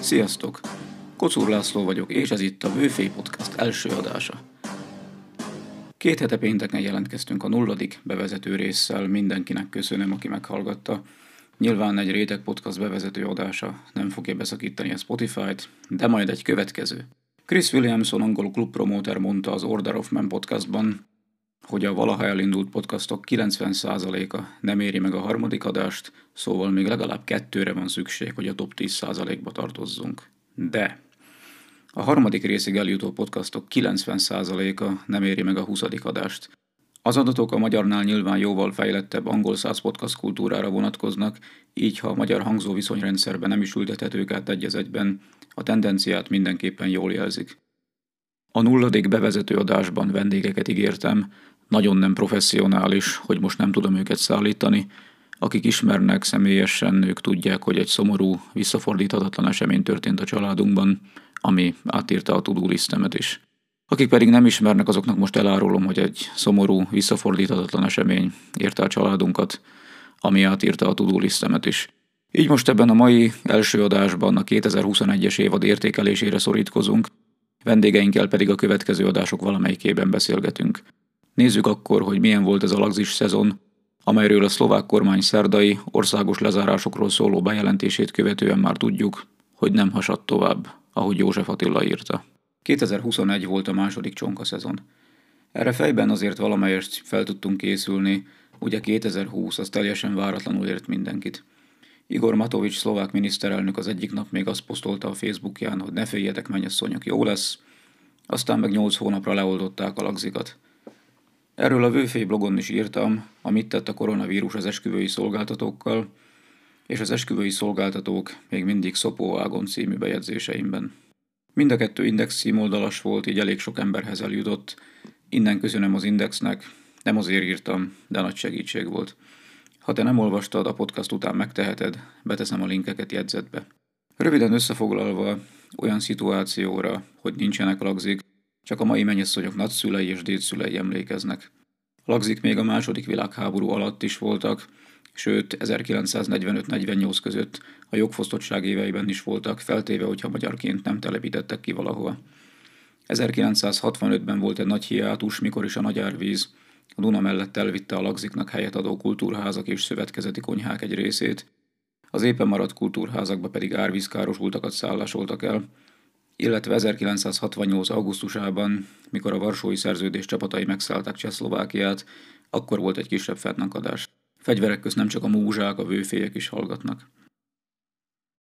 Sziasztok! Kocúr László vagyok, és ez itt a Vőfé Podcast első adása. Két hete pénteken jelentkeztünk a nulladik bevezető résszel, mindenkinek köszönöm, aki meghallgatta. Nyilván egy réteg podcast bevezető adása nem fogja beszakítani a Spotify-t, de majd egy következő. Chris Williamson angol klubpromóter mondta az Order of Man podcastban, hogy a valaha elindult podcastok 90%-a nem éri meg a harmadik adást, szóval még legalább kettőre van szükség, hogy a top 10%-ba tartozzunk. De a harmadik részig eljutó podcastok 90%-a nem éri meg a 20. adást. Az adatok a magyarnál nyilván jóval fejlettebb angol száz podcast kultúrára vonatkoznak, így ha a magyar hangzó viszonyrendszerben nem is ültethetők át egy egyben, a tendenciát mindenképpen jól jelzik. A nulladik bevezető adásban vendégeket ígértem, nagyon nem professzionális, hogy most nem tudom őket szállítani. Akik ismernek személyesen, ők tudják, hogy egy szomorú, visszafordíthatatlan esemény történt a családunkban, ami átírta a tudó lisztemet is. Akik pedig nem ismernek, azoknak most elárulom, hogy egy szomorú, visszafordíthatatlan esemény érte a családunkat, ami átírta a tudó lisztemet is. Így most ebben a mai első adásban a 2021-es évad értékelésére szorítkozunk, vendégeinkkel pedig a következő adások valamelyikében beszélgetünk. Nézzük akkor, hogy milyen volt ez a lagzis szezon, amelyről a szlovák kormány szerdai országos lezárásokról szóló bejelentését követően már tudjuk, hogy nem hasadt tovább, ahogy József Attila írta. 2021 volt a második csonka szezon. Erre fejben azért valamelyest fel tudtunk készülni, ugye 2020 az teljesen váratlanul ért mindenkit. Igor Matovics szlovák miniszterelnök az egyik nap még azt posztolta a Facebookján, hogy ne féljetek, mennyasszonyok, jó lesz, aztán meg nyolc hónapra leoldották a lagzikat. Erről a Vőfé blogon is írtam, amit tett a koronavírus az esküvői szolgáltatókkal, és az esküvői szolgáltatók még mindig Szopó Ágon című bejegyzéseimben. Mind a kettő index címoldalas volt, így elég sok emberhez eljutott. Innen köszönöm az indexnek, nem azért írtam, de nagy segítség volt. Ha te nem olvastad, a podcast után megteheted, beteszem a linkeket jegyzetbe. Röviden összefoglalva, olyan szituációra, hogy nincsenek lagzik, csak a mai mennyasszonyok nagyszülei és dédszülei emlékeznek. Lagzik még a második világháború alatt is voltak, sőt 1945-48 között a jogfosztottság éveiben is voltak, feltéve, hogyha magyarként nem telepítettek ki valahol. 1965-ben volt egy nagy hiátus, mikor is a nagy árvíz a Duna mellett elvitte a lagziknak helyet adó kultúrházak és szövetkezeti konyhák egy részét, az éppen maradt kultúrházakba pedig árvízkárosultakat szállásoltak el, illetve 1968. augusztusában, mikor a Varsói Szerződés csapatai megszállták Csehszlovákiát, akkor volt egy kisebb fennakadás. Fegyverek közt nem csak a múzsák, a vőfélyek is hallgatnak.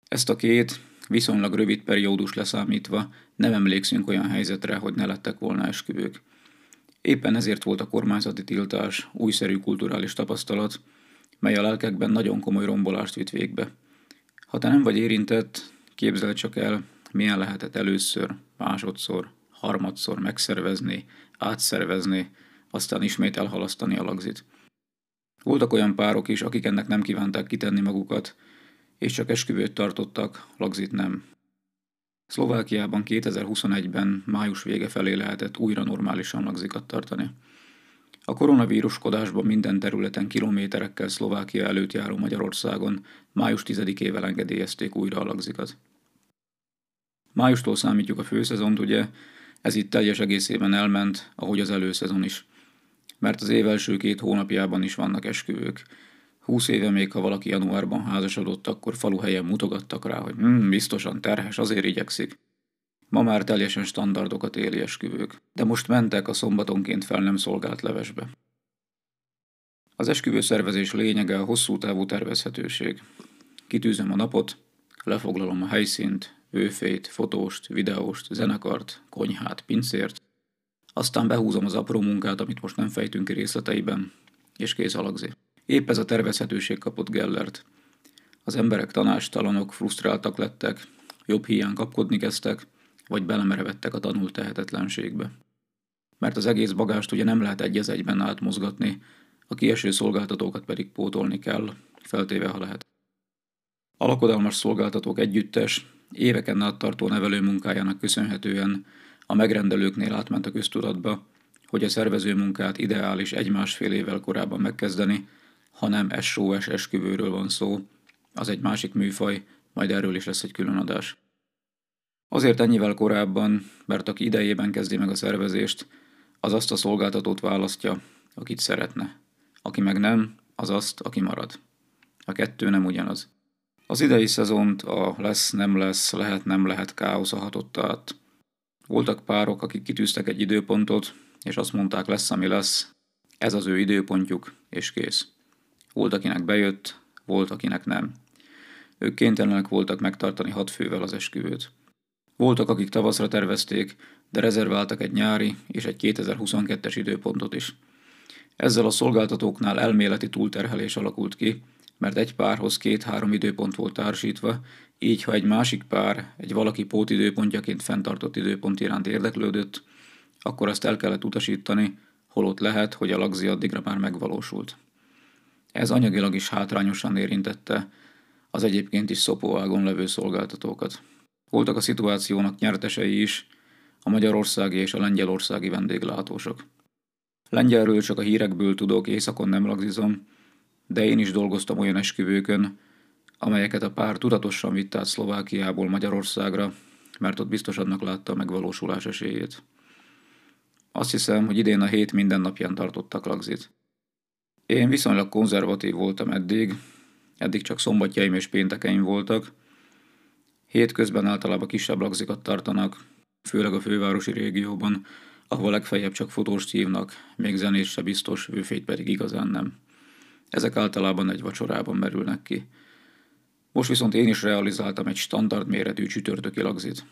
Ezt a két, viszonylag rövid periódus leszámítva nem emlékszünk olyan helyzetre, hogy ne lettek volna esküvők. Éppen ezért volt a kormányzati tiltás újszerű kulturális tapasztalat, mely a lelkekben nagyon komoly rombolást vitt végbe. Ha te nem vagy érintett, képzeld csak el, milyen lehetett először, másodszor, harmadszor megszervezni, átszervezni, aztán ismét elhalasztani a lagzit. Voltak olyan párok is, akik ennek nem kívánták kitenni magukat, és csak esküvőt tartottak, lagzit nem. Szlovákiában 2021-ben május vége felé lehetett újra normálisan lagzikat tartani. A koronavíruskodásban minden területen kilométerekkel Szlovákia előtt járó Magyarországon május 10-ével engedélyezték újra a lagzikat. Májustól számítjuk a főszezont, ugye, ez itt teljes egészében elment, ahogy az előszezon is. Mert az év első két hónapjában is vannak esküvők. Húsz éve még, ha valaki januárban házasodott, akkor faluhelyen mutogattak rá, hogy hm, biztosan terhes, azért igyekszik. Ma már teljesen standardokat éli esküvők, de most mentek a szombatonként fel nem szolgált levesbe. Az esküvő szervezés lényege a hosszú távú tervezhetőség. Kitűzöm a napot, lefoglalom a helyszínt, őfét, fotóst, videóst, zenekart, konyhát, pincért, aztán behúzom az apró munkát, amit most nem fejtünk ki részleteiben, és kész alagzi. Épp ez a tervezhetőség kapott Gellert. Az emberek tanástalanok, frusztráltak lettek, jobb hiány kapkodni kezdtek, vagy belemerevettek a tanult tehetetlenségbe. Mert az egész bagást ugye nem lehet egy az egyben átmozgatni, a kieső szolgáltatókat pedig pótolni kell, feltéve ha lehet. A lakodalmas szolgáltatók együttes, éveken át tartó nevelő munkájának köszönhetően a megrendelőknél átment a köztudatba, hogy a szervező munkát ideális egy-másfél évvel korábban megkezdeni, hanem SOS esküvőről van szó, az egy másik műfaj, majd erről is lesz egy külön adás. Azért ennyivel korábban, mert aki idejében kezdi meg a szervezést, az azt a szolgáltatót választja, akit szeretne. Aki meg nem, az azt, aki marad. A kettő nem ugyanaz. Az idei szezont a lesz-nem lesz, lehet-nem lehet káosza hatotta át. Voltak párok, akik kitűztek egy időpontot, és azt mondták lesz, ami lesz, ez az ő időpontjuk, és kész. Volt, akinek bejött, volt, akinek nem. Ők kénytelenek voltak megtartani hat fővel az esküvőt. Voltak, akik tavaszra tervezték, de rezerváltak egy nyári és egy 2022-es időpontot is. Ezzel a szolgáltatóknál elméleti túlterhelés alakult ki, mert egy párhoz két-három időpont volt társítva, így ha egy másik pár egy valaki pótidőpontjaként fenntartott időpont iránt érdeklődött, akkor azt el kellett utasítani, holott lehet, hogy a lagzi addigra már megvalósult. Ez anyagilag is hátrányosan érintette az egyébként is szopóágon levő szolgáltatókat. Voltak a szituációnak nyertesei is, a magyarországi és a lengyelországi vendéglátósok. Lengyelről csak a hírekből tudok, északon nem lagzizom, de én is dolgoztam olyan esküvőkön, amelyeket a pár tudatosan vitt át Szlovákiából Magyarországra, mert ott biztosabbnak látta a megvalósulás esélyét. Azt hiszem, hogy idén a hét minden napján tartottak lagzit. Én viszonylag konzervatív voltam eddig, eddig csak szombatjaim és péntekeim voltak. Hétközben általában kisebb lagzikat tartanak, főleg a fővárosi régióban, ahol legfeljebb csak fotóst hívnak, még zenés se biztos, vőfét pedig igazán nem. Ezek általában egy vacsorában merülnek ki. Most viszont én is realizáltam egy standard méretű csütörtöki lagzit.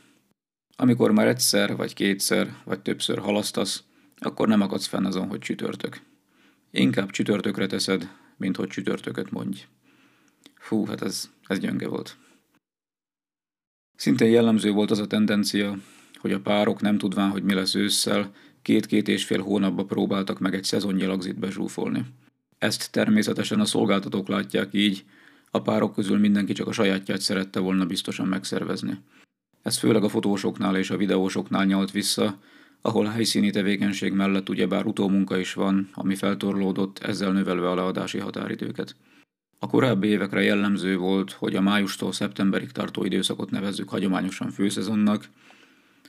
Amikor már egyszer, vagy kétszer, vagy többször halasztasz, akkor nem akadsz fenn azon, hogy csütörtök. Inkább csütörtökre teszed, mint hogy csütörtököt mondj. Fú, hát ez, ez gyönge volt. Szintén jellemző volt az a tendencia, hogy a párok nem tudván, hogy mi lesz ősszel, két-két és fél hónapba próbáltak meg egy szezonnyi lagzit bezsúfolni. Ezt természetesen a szolgáltatók látják így, a párok közül mindenki csak a sajátját szerette volna biztosan megszervezni. Ez főleg a fotósoknál és a videósoknál nyalt vissza, ahol a helyszíni tevékenység mellett ugyebár utómunka is van, ami feltorlódott, ezzel növelve a leadási határidőket. A korábbi évekre jellemző volt, hogy a májustól szeptemberig tartó időszakot nevezzük hagyományosan főszezonnak,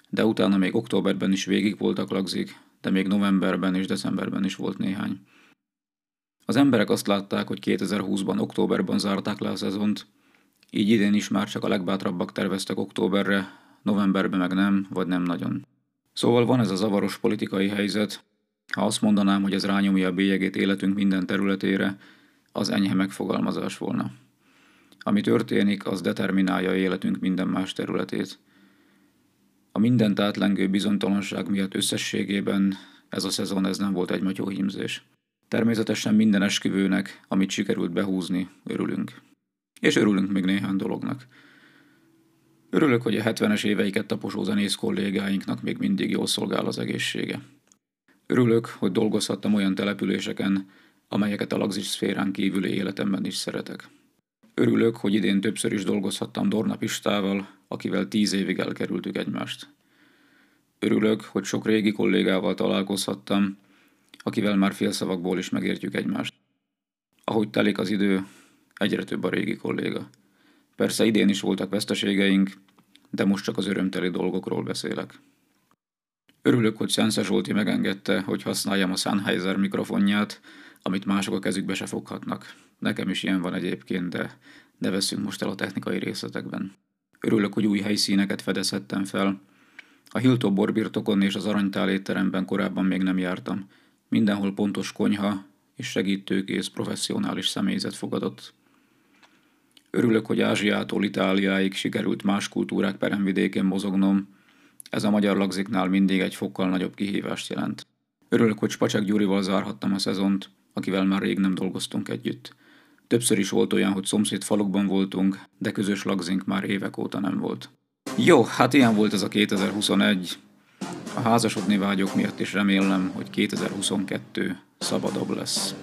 de utána még októberben is végig voltak lagzik, de még novemberben és decemberben is volt néhány. Az emberek azt látták, hogy 2020-ban októberben zárták le a szezont, így idén is már csak a legbátrabbak terveztek októberre, novemberben meg nem, vagy nem nagyon. Szóval van ez a zavaros politikai helyzet. Ha azt mondanám, hogy ez rányomja a bélyegét életünk minden területére, az enyhe megfogalmazás volna. Ami történik, az determinálja életünk minden más területét. A mindent átlengő bizonytalanság miatt összességében ez a szezon ez nem volt egy matyóhímzés. Természetesen minden esküvőnek, amit sikerült behúzni, örülünk. És örülünk még néhány dolognak. Örülök, hogy a 70-es éveiket taposó zenész kollégáinknak még mindig jól szolgál az egészsége. Örülök, hogy dolgozhattam olyan településeken, amelyeket a lagzis szférán kívüli életemben is szeretek. Örülök, hogy idén többször is dolgozhattam Dorna Pistával, akivel tíz évig elkerültük egymást. Örülök, hogy sok régi kollégával találkozhattam, akivel már félszavakból is megértjük egymást. Ahogy telik az idő, egyre több a régi kolléga. Persze idén is voltak veszteségeink, de most csak az örömteli dolgokról beszélek. Örülök, hogy Szensze Zsolti megengedte, hogy használjam a Sennheiser mikrofonját, amit mások a kezükbe se foghatnak. Nekem is ilyen van egyébként, de ne veszünk most el a technikai részletekben. Örülök, hogy új helyszíneket fedezhettem fel. A Hiltó borbirtokon és az Aranytál étteremben korábban még nem jártam. Mindenhol pontos konyha és segítőkész professzionális személyzet fogadott. Örülök, hogy Ázsiától Itáliáig sikerült más kultúrák peremvidékén mozognom, ez a magyar lagziknál mindig egy fokkal nagyobb kihívást jelent. Örülök, hogy Spacsák Gyurival zárhattam a szezont, akivel már rég nem dolgoztunk együtt. Többször is volt olyan, hogy szomszéd falukban voltunk, de közös lagzink már évek óta nem volt. Jó, hát ilyen volt ez a 2021. A házasodni vágyok miatt is remélem, hogy 2022 szabadabb lesz.